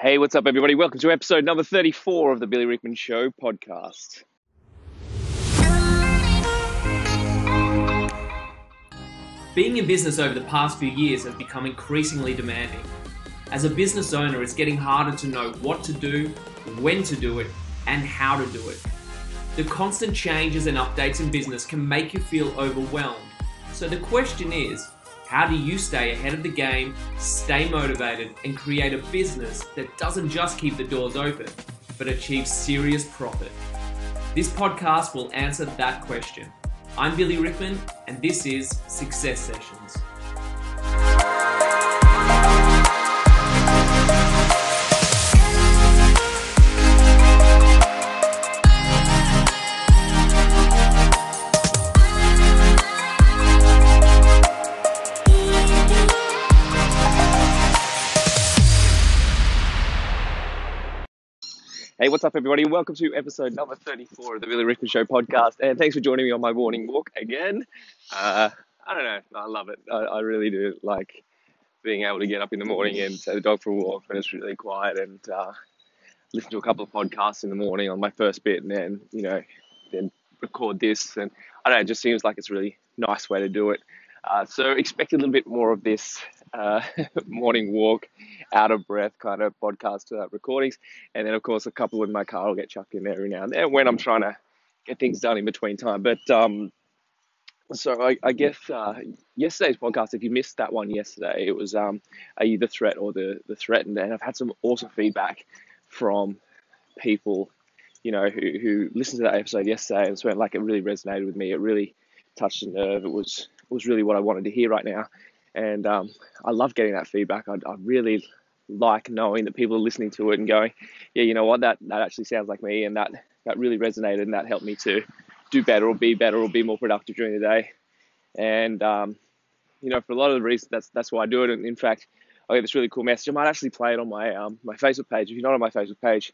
Hey, what's up, everybody? Welcome to episode number 34 of the Billy Rickman Show podcast. Being in business over the past few years has become increasingly demanding. As a business owner, it's getting harder to know what to do, when to do it, and how to do it. The constant changes and updates in business can make you feel overwhelmed. So the question is, how do you stay ahead of the game, stay motivated, and create a business that doesn't just keep the doors open, but achieves serious profit? This podcast will answer that question. I'm Billy Rickman, and this is Success Sessions. Hey, what's up, everybody? Welcome to episode number 34 of the Billy Rickman Show podcast. And thanks for joining me on my morning walk again. Uh, I don't know. I love it. I, I, really do like being able to get up in the morning and take the dog for a walk when it's really quiet and uh, listen to a couple of podcasts in the morning on my first bit and then, you know, then record this. And I don't know, it just seems like it's a really nice way to do it. Uh, so expect a little bit more of this uh, morning walk, out of breath kind of podcast uh, recordings. And then, of course, a couple in my car will get chucked in there every now and then when I'm trying to get things done in between time. But um, so I, I guess uh, yesterday's podcast, if you missed that one yesterday, it was um, Are you the threat or the, the threatened? And I've had some awesome feedback from people, you know, who, who listened to that episode yesterday and so like it really resonated with me. It really touched a nerve. It was it was really what I wanted to hear right now. And um, I love getting that feedback. I, I, really like knowing that people are listening to it and going, yeah, you know what, that, that actually sounds like me. And that, that really resonated and that helped me to do better or be better or be more productive during the day. And, um, you know, for a lot of the reasons, that's, that's why I do it. And in fact, I get this really cool message. I might actually play it on my, um, my Facebook page. If you're not on my Facebook page,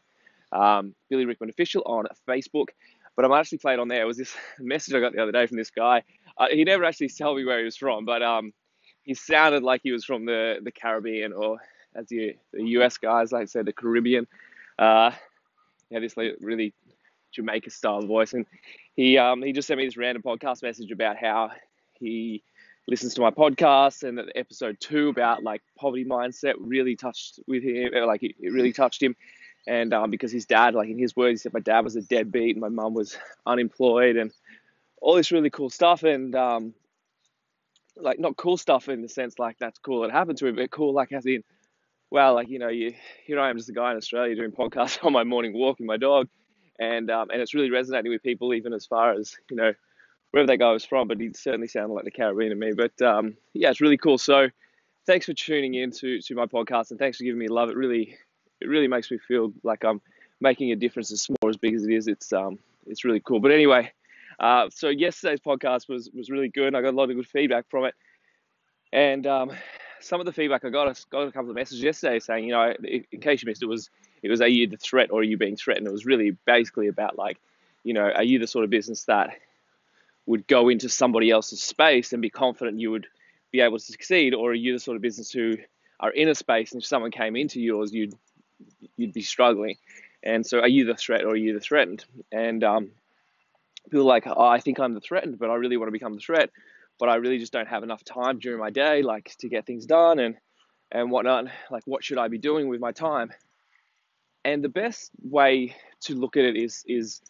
um, Billy Rickman Official on Facebook, but I might actually play it on there. It was this message I got the other day from this guy. Uh, he never actually told me where he was from, but um, he sounded like he was from the, the Caribbean or as the, the US guys like say the Caribbean. Uh, he had this really Jamaica style voice, and he um, he just sent me this random podcast message about how he listens to my podcast and that episode two about like poverty mindset really touched with him, like it, it really touched him. And um, because his dad, like in his words, he said my dad was a deadbeat and my mum was unemployed and all this really cool stuff. And um, like not cool stuff in the sense like that's cool that happened to me, but cool like as in, well, like you know, you here I am just a guy in Australia doing podcasts on my morning walk with my dog, and um, and it's really resonating with people even as far as you know wherever that guy was from, but he certainly sounded like the Caribbean to me. But um, yeah, it's really cool. So thanks for tuning in to to my podcast and thanks for giving me love. It really it really makes me feel like I'm making a difference as small as big as it is. It's um it's really cool. But anyway. Uh, so yesterday's podcast was was really good. I got a lot of good feedback from it, and um, some of the feedback I got, I got a couple of messages yesterday saying, you know, in case you missed, it was it was are you the threat or are you being threatened? It was really basically about like, you know, are you the sort of business that would go into somebody else's space and be confident you would be able to succeed, or are you the sort of business who are in a space and if someone came into yours, you'd you'd be struggling. And so, are you the threat or are you the threatened? And um, people like, oh, I think I'm the threatened, but I really want to become the threat, but I really just don't have enough time during my day, like to get things done and and whatnot. Like, what should I be doing with my time? And the best way to look at it is is,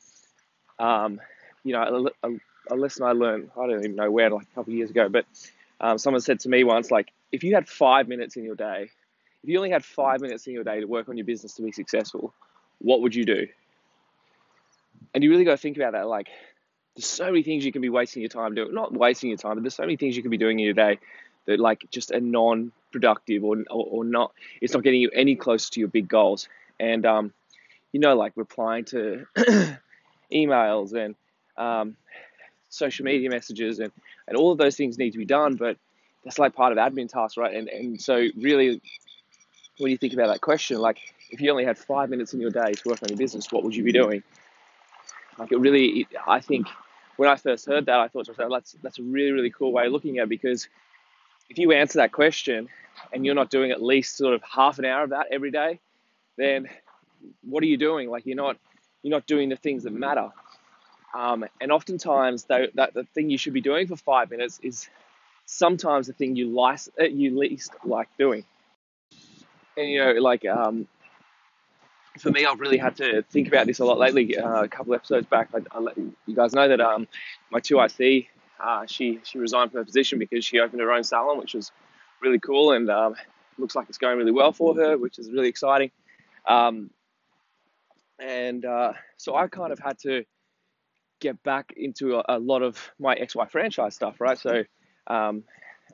um, you know, a, a, a, lesson I learned. I don't even know where, like a couple years ago, but um, someone said to me once, like, if you had five minutes in your day, if you only had five minutes in your day to work on your business to be successful, what would you do? And you really got to think about that. Like, there's so many things you can be wasting your time doing. Not wasting your time, but there's so many things you can be doing in your day that, like, just are non-productive or, or, or not. It's not getting you any closer to your big goals. And um, you know, like replying to emails and um, social media messages and, and all of those things need to be done, but that's like part of admin tasks, right? And and so really, when you think about that question, like if you only had five minutes in your day to work on your business, what would you be doing? Like it really, I think when I first heard that, I thought to myself, that's that's a really really cool way of looking at it because if you answer that question and you're not doing at least sort of half an hour of that every day, then what are you doing? Like you're not you're not doing the things that matter. Um, and oftentimes, though, that the thing you should be doing for five minutes is sometimes the thing you least, uh, you least like doing. And you know, like um, for me, I've really had to think about this a lot lately. Uh, a couple episodes back, I, I let you guys know that um, my 2IC, uh, she she resigned from her position because she opened her own salon, which was really cool and um, looks like it's going really well for her, which is really exciting. Um, and uh, so I kind of had to get back into a, a lot of my XY franchise stuff, right? So um,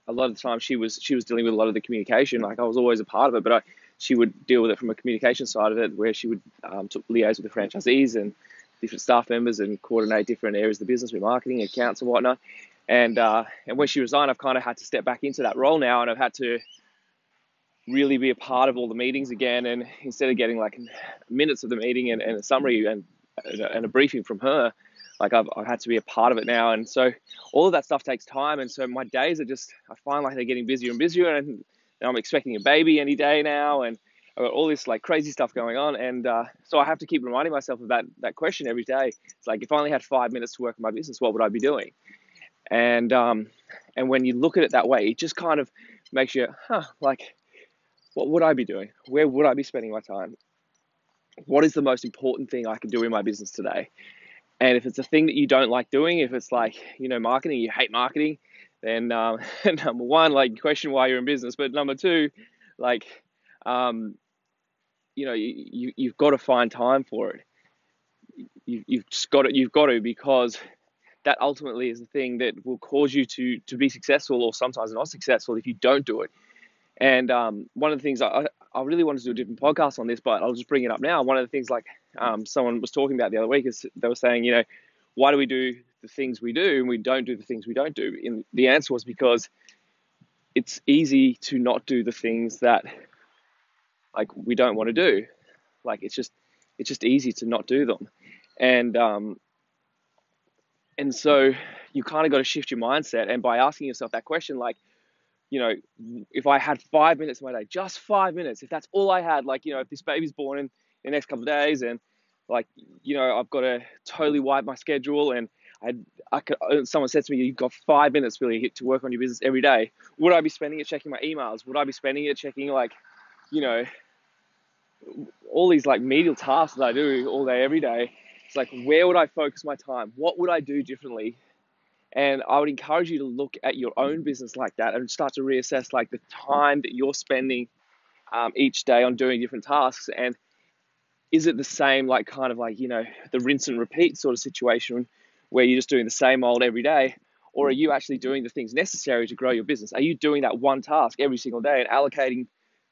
a lot of the time she was she was dealing with a lot of the communication. Like I was always a part of it, but I, she would deal with it from a communication side of it, where she would um, liaise with the franchisees and different staff members and coordinate different areas of the business with marketing, accounts, and whatnot. And uh, and when she resigned, I've kind of had to step back into that role now, and I've had to really be a part of all the meetings again. And instead of getting like minutes of the meeting and, and a summary and, and a briefing from her, like I've, I've had to be a part of it now. And so all of that stuff takes time. And so my days are just, I find like they're getting busier and busier. And, and I'm expecting a baby any day now. And I've got all this like crazy stuff going on. And uh, so I have to keep reminding myself of that, that question every day. It's like, if I only had five minutes to work on my business, what would I be doing? And, um, and when you look at it that way, it just kind of makes you, huh, like, what would I be doing? Where would I be spending my time? What is the most important thing I can do in my business today? And if it's a thing that you don't like doing, if it's like, you know, marketing, you hate marketing, then um, number one, like question why you're in business. But number two, like, um, you know, you, you, you've got to find time for it. You, you've just got to, you've got to, because that ultimately is the thing that will cause you to, to be successful or sometimes not successful if you don't do it. And um, one of the things I, I really wanted to do a different podcast on this, but I'll just bring it up now. One of the things like um, someone was talking about the other week is they were saying, you know, why do we do the things we do and we don't do the things we don't do? And the answer was because it's easy to not do the things that like we don't want to do. Like it's just it's just easy to not do them, and um, and so you kind of got to shift your mindset. And by asking yourself that question, like you know, if I had five minutes in my day, just five minutes, if that's all I had, like, you know, if this baby's born in the next couple of days and like, you know, I've got to totally wipe my schedule and I, I could, uh, someone said to me, you've got five minutes really to work on your business every day. Would I be spending it checking my emails? Would I be spending it checking like, you know, all these like medial tasks that I do all day, every day? It's like, where would I focus my time? What would I do differently and I would encourage you to look at your own business like that and start to reassess like the time that you're spending um, each day on doing different tasks. And is it the same, like kind of like, you know, the rinse and repeat sort of situation where you're just doing the same old every day? Or are you actually doing the things necessary to grow your business? Are you doing that one task every single day and allocating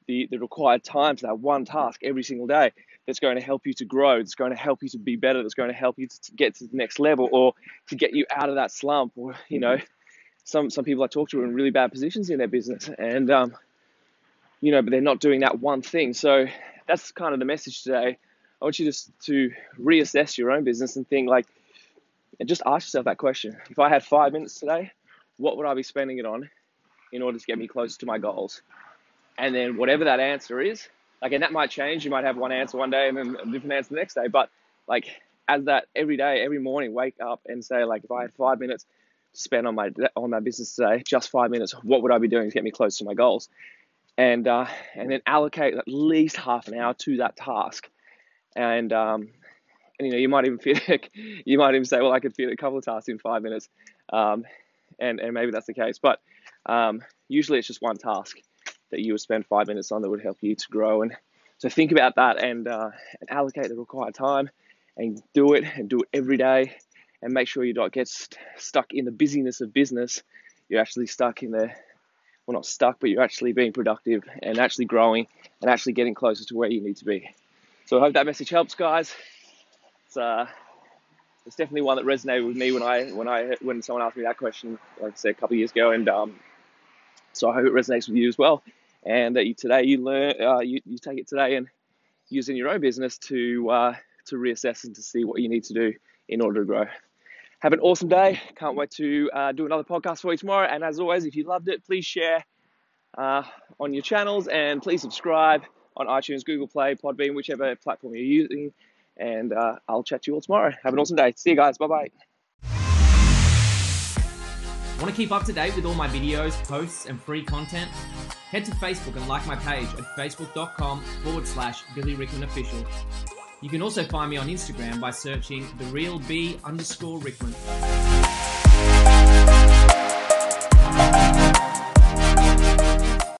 the, the required time to that one task every single day? that's going to help you to grow, that's going to help you to be better, that's going to help you to get to the next level or to get you out of that slump. Or, you know, some, some people I talk to are in really bad positions in their business and, um, you know, but they're not doing that one thing. So that's kind of the message today. I want you just to reassess your own business and think like, and just ask yourself that question. If I had five minutes today, what would I be spending it on in order to get me closer to my goals? And then whatever that answer is, like, and that might change. You might have one answer one day and then a different answer the next day. But like, as that every day, every morning, wake up and say, like, if I had five minutes to spend on my on my business today, just five minutes, what would I be doing to get me close to my goals? And uh, and then allocate at least half an hour to that task. And um, and you know, you might even fit, you might even say, well, I could fit a couple of tasks in five minutes. Um, and and maybe that's the case, but um, usually it's just one task that you would spend five minutes on that would help you to grow. And so think about that and, uh, and allocate the required time and do it and do it every day and make sure you don't get st- stuck in the busyness of business. You're actually stuck in the, well, not stuck, but you're actually being productive and actually growing and actually getting closer to where you need to be. So I hope that message helps, guys. It's, uh, it's definitely one that resonated with me when I when I when someone asked me that question, like I said, a couple of years ago, and um, so I hope it resonates with you as well and that you today you learn uh, you, you take it today and use in your own business to uh, to reassess and to see what you need to do in order to grow. Have an awesome day. Can't wait to uh, do another podcast for you tomorrow. And as always, if you loved it, please share uh, on your channels and please subscribe on iTunes, Google Play, Podbean, whichever platform you're using. And uh, I'll chat to you all tomorrow. Have an awesome day. See you guys. Bye bye. Want to keep up to date with all my videos, posts, and free content? Head to Facebook and like my page at facebook.com forward slash Billy Rickman Official. You can also find me on Instagram by searching the real B underscore Rickman.